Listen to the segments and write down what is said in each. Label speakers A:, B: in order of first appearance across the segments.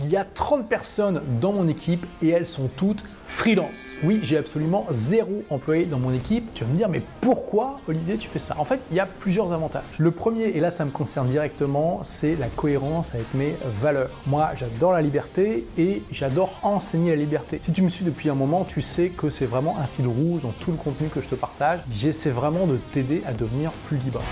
A: Il y a 30 personnes dans mon équipe et elles sont toutes freelance. Oui, j'ai absolument zéro employé dans mon équipe. Tu vas me dire, mais pourquoi, Olivier, tu fais ça? En fait, il y a plusieurs avantages. Le premier, et là, ça me concerne directement, c'est la cohérence avec mes valeurs. Moi, j'adore la liberté et j'adore enseigner la liberté. Si tu me suis depuis un moment, tu sais que c'est vraiment un fil rouge dans tout le contenu que je te partage. J'essaie vraiment de t'aider à devenir plus libre.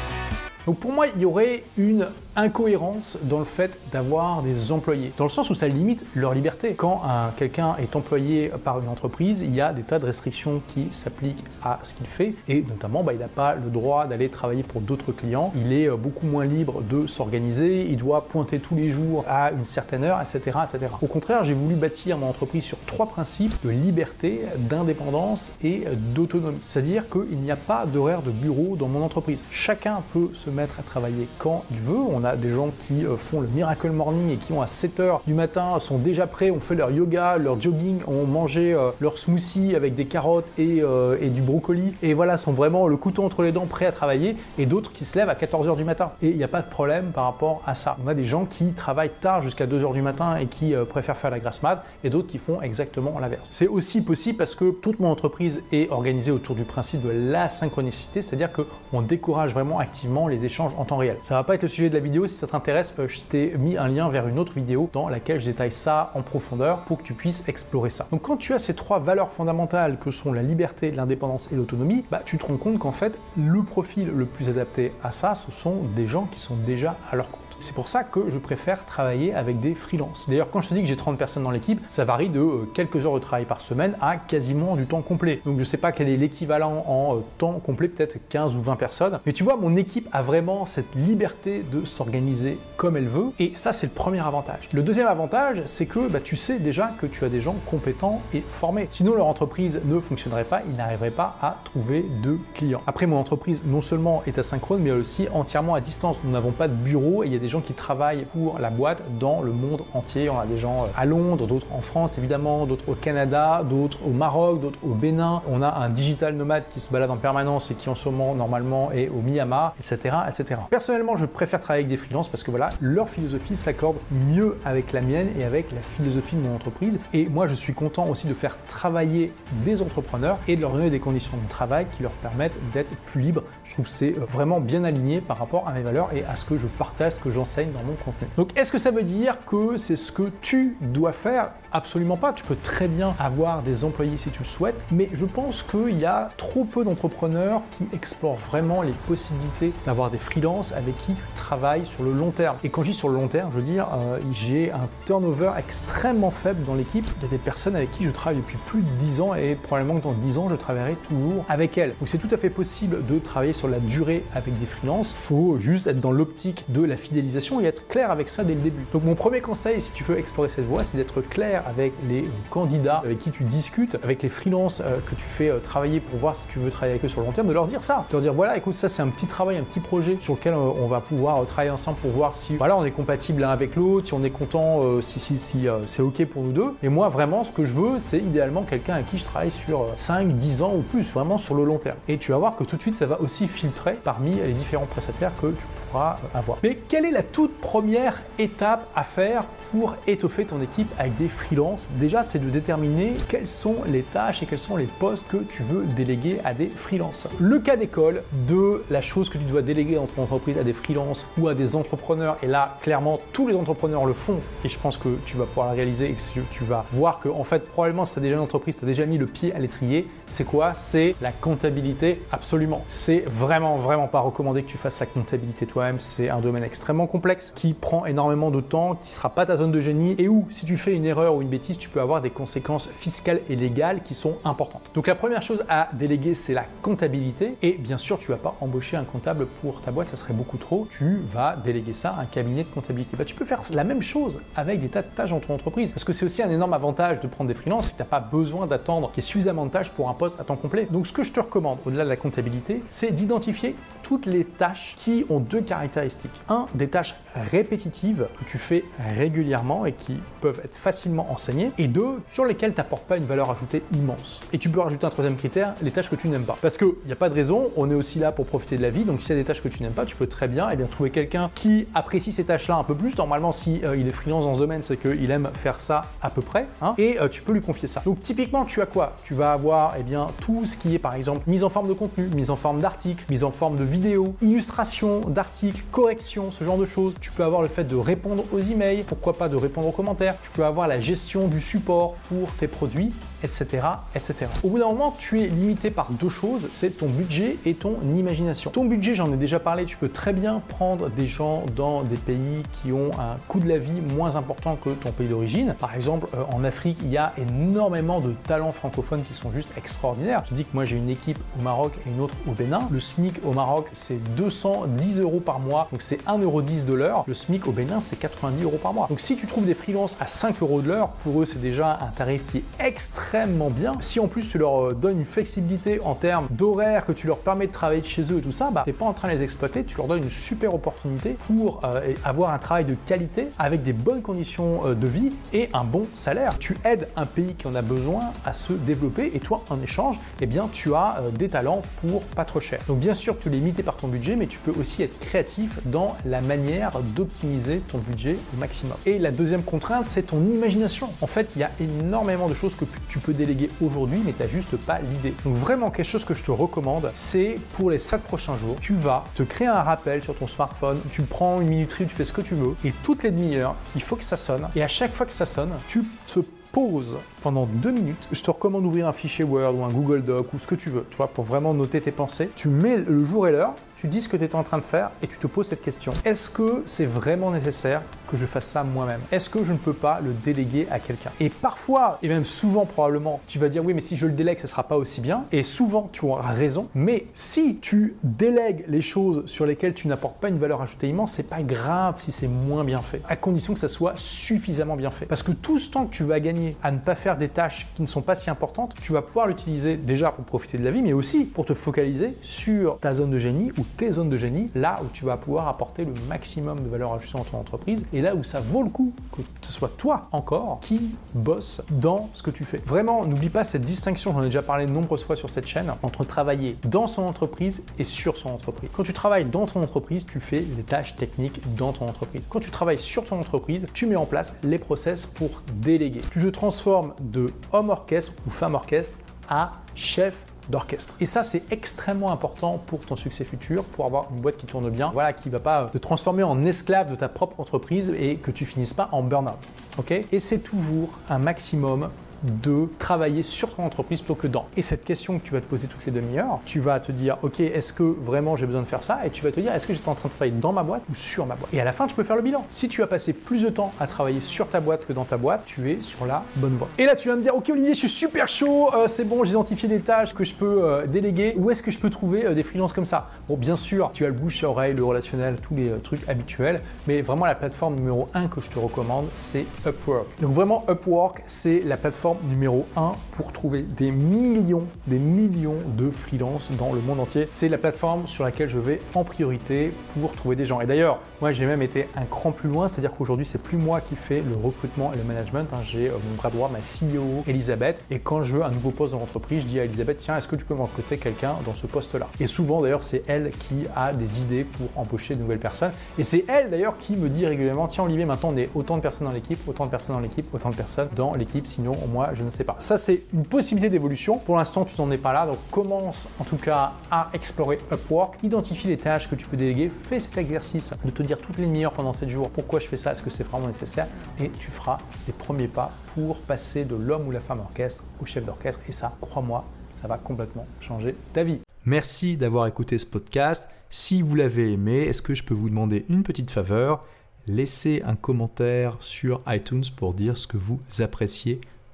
A: Donc pour moi, il y aurait une incohérence dans le fait d'avoir des employés, dans le sens où ça limite leur liberté. Quand quelqu'un est employé par une entreprise, il y a des tas de restrictions qui s'appliquent à ce qu'il fait, et notamment, bah, il n'a pas le droit d'aller travailler pour d'autres clients, il est euh, beaucoup moins libre de s'organiser, il doit pointer tous les jours à une certaine heure, etc. etc. Au contraire, j'ai voulu bâtir mon entreprise sur trois principes de liberté, d'indépendance et d'autonomie. C'est-à-dire qu'il n'y a pas d'horaire de bureau dans mon entreprise. Chacun peut se mettre à travailler quand il veut. On a des gens qui euh, font le Miracle Morning et qui ont à 7h du matin, sont déjà prêts, ont fait leur yoga, leur jogging, ont mangé euh, leur smoothie avec des carottes euh, et, du brocoli et voilà, sont vraiment le couteau entre les dents prêts à travailler et d'autres qui se lèvent à 14h du matin. Et il n'y a pas de problème par rapport à ça. On a des gens qui travaillent tard jusqu'à 2h du matin et qui préfèrent faire la grasse mat et d'autres qui font exactement l'inverse. C'est aussi possible parce que toute mon entreprise est organisée autour du principe de la synchronicité, c'est-à-dire qu'on décourage vraiment activement les échanges en temps réel. Ça va pas être le sujet de la vidéo, si ça t'intéresse, euh, je t'ai mis un lien vers une autre vidéo dans laquelle je détaille ça en profondeur pour que tu puisses explorer ça. Donc quand tu as ces trois valeurs fondamentales que sont la liberté, l'indépendance et l'autonomie, bah, tu te rends compte qu'en fait le profil le plus adapté à ça, ce sont des gens qui sont déjà à leur compte. C'est pour ça que je préfère travailler avec des freelances. D'ailleurs, quand je te dis que j'ai 30 personnes dans l'équipe, ça varie de euh, quelques heures de travail par semaine à quasiment du temps complet. Donc je ne sais pas quel est l'équivalent en euh, temps complet, peut-être 15 ou 20 personnes. Mais tu vois, mon équipe a vraiment cette liberté de s'organiser comme elle veut. Et ça, c'est le premier avantage. Le deuxième avantage, c'est que bah, tu sais déjà que tu as des gens compétents et formés. Sinon, leur entreprise ne fonctionnerait pas, ils n'arriveraient pas à trouver de clients. Après, mon entreprise non seulement est asynchrone, mais aussi entièrement à distance. Nous n'avons pas de bureau et il y a des gens qui travaillent pour la boîte dans le monde entier. On a des gens euh, à Londres, d'autres en France évidemment, d'autres au Canada, d'autres au Maroc, d'autres au Bénin. On a un digital nomade qui se balade en permanence et qui en ce moment normalement est au Myanmar, etc. etc. Personnellement, je préfère travailler avec des freelances parce que voilà, leur philosophie s'accorde mieux avec la mienne et avec la philosophie de mon entreprise. Et moi, je suis content aussi de faire travailler des entrepreneurs et de leur donner des conditions de travail qui leur permettent d'être plus libres. Je trouve que c'est euh, vraiment bien aligné par rapport à mes valeurs et à ce que je partage, ce que j'enseigne dans mon contenu. Donc est-ce que ça veut dire que c'est ce que tu dois faire? Absolument pas. Tu peux très bien avoir des employés si tu le souhaites, mais je pense qu'il y a trop peu d'entrepreneurs qui explorent vraiment les possibilités d'avoir des freelances avec qui tu travailles sur le long terme. Et quand je dis sur le long terme, je veux dire, euh, j'ai un turnover extrêmement faible dans l'équipe. Il y a des personnes avec qui je travaille depuis plus de 10 ans et probablement que dans 10 ans, je travaillerai toujours avec elles. Donc c'est tout à fait possible de travailler sur la durée avec des freelances. Il faut juste être dans l'optique de la fidélisation et être clair avec ça dès le début. Donc mon premier conseil, si tu veux explorer cette voie, c'est d'être clair avec les candidats avec qui tu discutes, avec les freelances euh, que tu fais euh, travailler pour voir si tu veux travailler avec eux sur le long terme, de leur dire ça. De leur dire voilà, écoute, ça c'est un petit travail, un petit projet sur lequel on va pouvoir travailler ensemble pour voir si voilà, on est compatible l'un avec l'autre, si on est content, si, si, si c'est ok pour nous deux. Et moi, vraiment, ce que je veux, c'est idéalement quelqu'un avec qui je travaille sur 5, 10 ans ou plus, vraiment sur le long terme. Et tu vas voir que tout de suite, ça va aussi filtrer parmi les différents prestataires que tu pourras avoir. Mais quelle est la toute première étape à faire pour étoffer ton équipe avec des freelances? Déjà, c'est de déterminer quelles sont les tâches et quels sont les postes que tu veux déléguer à des freelances. Le cas d'école de la chose que tu dois déléguer dans ton entreprise à des freelances ou à des entrepreneurs, et là, clairement, tous les entrepreneurs le font, et je pense que tu vas pouvoir le réaliser et que tu vas voir que, en fait, probablement, si tu déjà une entreprise, tu as déjà mis le pied à l'étrier, c'est quoi? C'est la comptabilité, absolument. C'est vraiment, vraiment pas recommandé que tu fasses la comptabilité toi-même, c'est un domaine extrêmement complexe qui prend énormément de temps, qui sera pas ta zone de génie et où si tu fais une erreur ou une bêtise, tu peux avoir des conséquences fiscales et légales qui sont importantes. Donc la première chose à déléguer, c'est la comptabilité. Et bien sûr, tu vas pas embaucher un comptable pour ta boîte, ça serait beaucoup trop. Tu vas déléguer ça à un cabinet de comptabilité. Bah, tu peux faire la même chose avec des tas de tâches dans ton entreprise parce que c'est aussi un énorme avantage de prendre des freelances, c'est que tu n'as pas besoin d'attendre qu'il y ait suffisamment de tâches pour un poste à temps complet. Donc ce que je te recommande au-delà de la comptabilité, c'est d'identifier toutes les tâches qui ont deux caractéristiques. Un, des tâches répétitives que tu fais régulièrement et qui peuvent être facilement enseignées. Et deux, sur lesquelles tu n'apportes pas une valeur ajoutée immense. Et tu peux rajouter un troisième critère, les tâches que tu n'aimes pas. Parce qu'il n'y a pas de raison, on est aussi là pour profiter de la vie. Donc s'il y a des tâches que tu n'aimes pas, tu peux très bien, et eh bien trouver quelqu'un qui apprécie ces tâches-là un peu plus. Normalement, si euh, il est freelance dans ce domaine, c'est qu'il aime faire ça à peu près. Hein, et euh, tu peux lui confier ça. Donc typiquement, tu as quoi? Tu vas avoir eh bien, tout ce qui est par exemple mise en forme de contenu, mise en forme d'article, mise en forme de vidéo, illustration d'articles, correction, ce genre de choses. Tu peux avoir le fait de répondre aux emails, pourquoi pas de répondre aux commentaires. Tu peux avoir la gestion du support pour tes produits, etc. etc. Au bout d'un moment, tu es limité par deux choses, c'est ton budget et ton imagination. Ton budget, j'en ai déjà parlé, tu peux très bien prendre des gens dans des pays qui ont un coût de la vie moins important que ton pays d'origine. Par exemple, euh, en Afrique, il y a énormément de talents francophones qui sont juste extraordinaires. Je te dis que moi j'ai une équipe au Maroc et une autre au Bénin. Le SMIC au Maroc, c'est 210 euros par mois, donc c'est 1,10€ de l'heure. Le SMIC au Bénin, c'est 90 euros par mois. Donc si tu trouves des freelances à 5 euros de l'heure, pour eux c'est déjà un tarif qui est extrêmement bien. Si en plus tu leur euh, donnes une flexibilité en termes d'horaire, que tu leur permets de travailler de chez eux et tout ça, bah t'es pas en train de les exploiter, tu leur donnes une super opportunité pour euh, avoir un travail de qualité avec des bonnes conditions euh, de vie et un bon salaire. Tu aides un pays qui en a besoin à se développer et toi en échange, eh bien tu as des talents pour pas trop cher. Donc bien sûr tu es limité par ton budget, mais tu peux aussi être créatif dans la manière d'optimiser ton budget au maximum. Et la deuxième contrainte, c'est ton imagination. En fait, il y a énormément de choses que tu peux déléguer aujourd'hui, mais tu n'as juste pas l'idée. Donc vraiment, quelque chose que je te recommande, c'est pour les 7 prochains jours, tu vas te créer un rappel sur ton smartphone, tu prends une minuterie, tu fais ce que tu veux, et toutes les demi-heures, il faut que ça sonne. Et à chaque fois que ça sonne, tu te poses pendant deux minutes. Je te recommande d'ouvrir un fichier Word ou un Google Doc ou ce que tu veux, tu vois, pour vraiment noter tes pensées. Tu mets le jour et l'heure, tu dis ce que tu es en train de faire et tu te poses cette question. Est-ce que c'est vraiment nécessaire que je fasse ça moi-même? Est-ce que je ne peux pas le déléguer à quelqu'un? Et parfois, et même souvent probablement, tu vas dire oui, mais si je le délègue, ce sera pas aussi bien. Et souvent, tu auras raison. Mais si tu délègues les choses sur lesquelles tu n'apportes pas une valeur ajoutée immense, c'est pas grave si c'est moins bien fait, à condition que ça soit suffisamment bien fait. Parce que tout ce temps que tu vas gagner à ne pas faire des tâches qui ne sont pas si importantes, tu vas pouvoir l'utiliser déjà pour profiter de la vie, mais aussi pour te focaliser sur ta zone de génie ou tes zones de génie, là où tu vas pouvoir apporter le maximum de valeur ajoutée dans ton entreprise et là où ça vaut le coup que ce soit toi encore qui bosse dans ce que tu fais. Vraiment, n'oublie pas cette distinction, j'en ai déjà parlé de nombreuses fois sur cette chaîne, entre travailler dans son entreprise et sur son entreprise. Quand tu travailles dans ton entreprise, tu fais les tâches techniques dans ton entreprise. Quand tu travailles sur ton entreprise, tu mets en place les process pour déléguer. Tu te transformes de homme orchestre ou femme orchestre à chef d'orchestre. Et ça, c'est extrêmement important pour ton succès futur, pour avoir une boîte qui tourne bien, voilà, qui ne va pas te transformer en esclave de ta propre entreprise et que tu finisses pas en burn-out. ok? Et c'est toujours un maximum de travailler sur ton entreprise plutôt que dans. Et cette question que tu vas te poser toutes les demi-heures, tu vas te dire, ok, est-ce que vraiment j'ai besoin de faire ça? Et tu vas te dire, est-ce que j'étais en train de travailler dans ma boîte ou sur ma boîte? Et à la fin, tu peux faire le bilan. Si tu as passé plus de temps à travailler sur ta boîte que dans ta boîte, tu es sur la bonne voie. Et là, tu vas me dire, ok Olivier, je suis super chaud, euh, c'est bon, j'ai identifié des tâches que je peux euh, déléguer. Où est-ce que je peux trouver euh, des freelances comme ça? Bon, bien sûr, tu as le bouche à oreille, le relationnel, tous les trucs habituels, mais vraiment la plateforme numéro 1 que je te recommande, c'est Upwork. Donc vraiment, Upwork, c'est la plateforme numéro 1 pour trouver des millions, des millions de freelance dans le monde entier. C'est la plateforme sur laquelle je vais en priorité pour trouver des gens. Et d'ailleurs, moi j'ai même été un cran plus loin, c'est-à-dire qu'aujourd'hui c'est plus moi qui fais le recrutement et le management. Hein. J'ai euh, mon bras droit, ma CEO Elisabeth. Et quand je veux un nouveau poste dans l'entreprise, je dis à Elisabeth, tiens, est-ce que tu peux me recruter quelqu'un dans ce poste-là? Et souvent d'ailleurs, c'est elle qui a des idées pour embaucher de nouvelles personnes. Et c'est elle d'ailleurs qui me dit régulièrement, tiens Olivier, maintenant on est autant de personnes dans l'équipe, autant de personnes dans l'équipe, autant de personnes dans l'équipe, sinon je ne sais pas. Ça c'est une possibilité d'évolution. Pour l'instant, tu n'en es pas là, donc commence en tout cas à explorer Upwork, identifie les tâches que tu peux déléguer, fais cet exercice de te dire toutes les meilleures pendant 7 jours pourquoi je fais ça, est-ce que c'est vraiment nécessaire, et tu feras les premiers pas pour passer de l'homme ou la femme orchestre au chef d'orchestre, et ça, crois-moi, ça va complètement changer ta vie. Merci d'avoir écouté ce podcast. Si vous l'avez aimé, est-ce que je peux vous demander une petite faveur? Laissez un commentaire sur iTunes pour dire ce que vous appréciez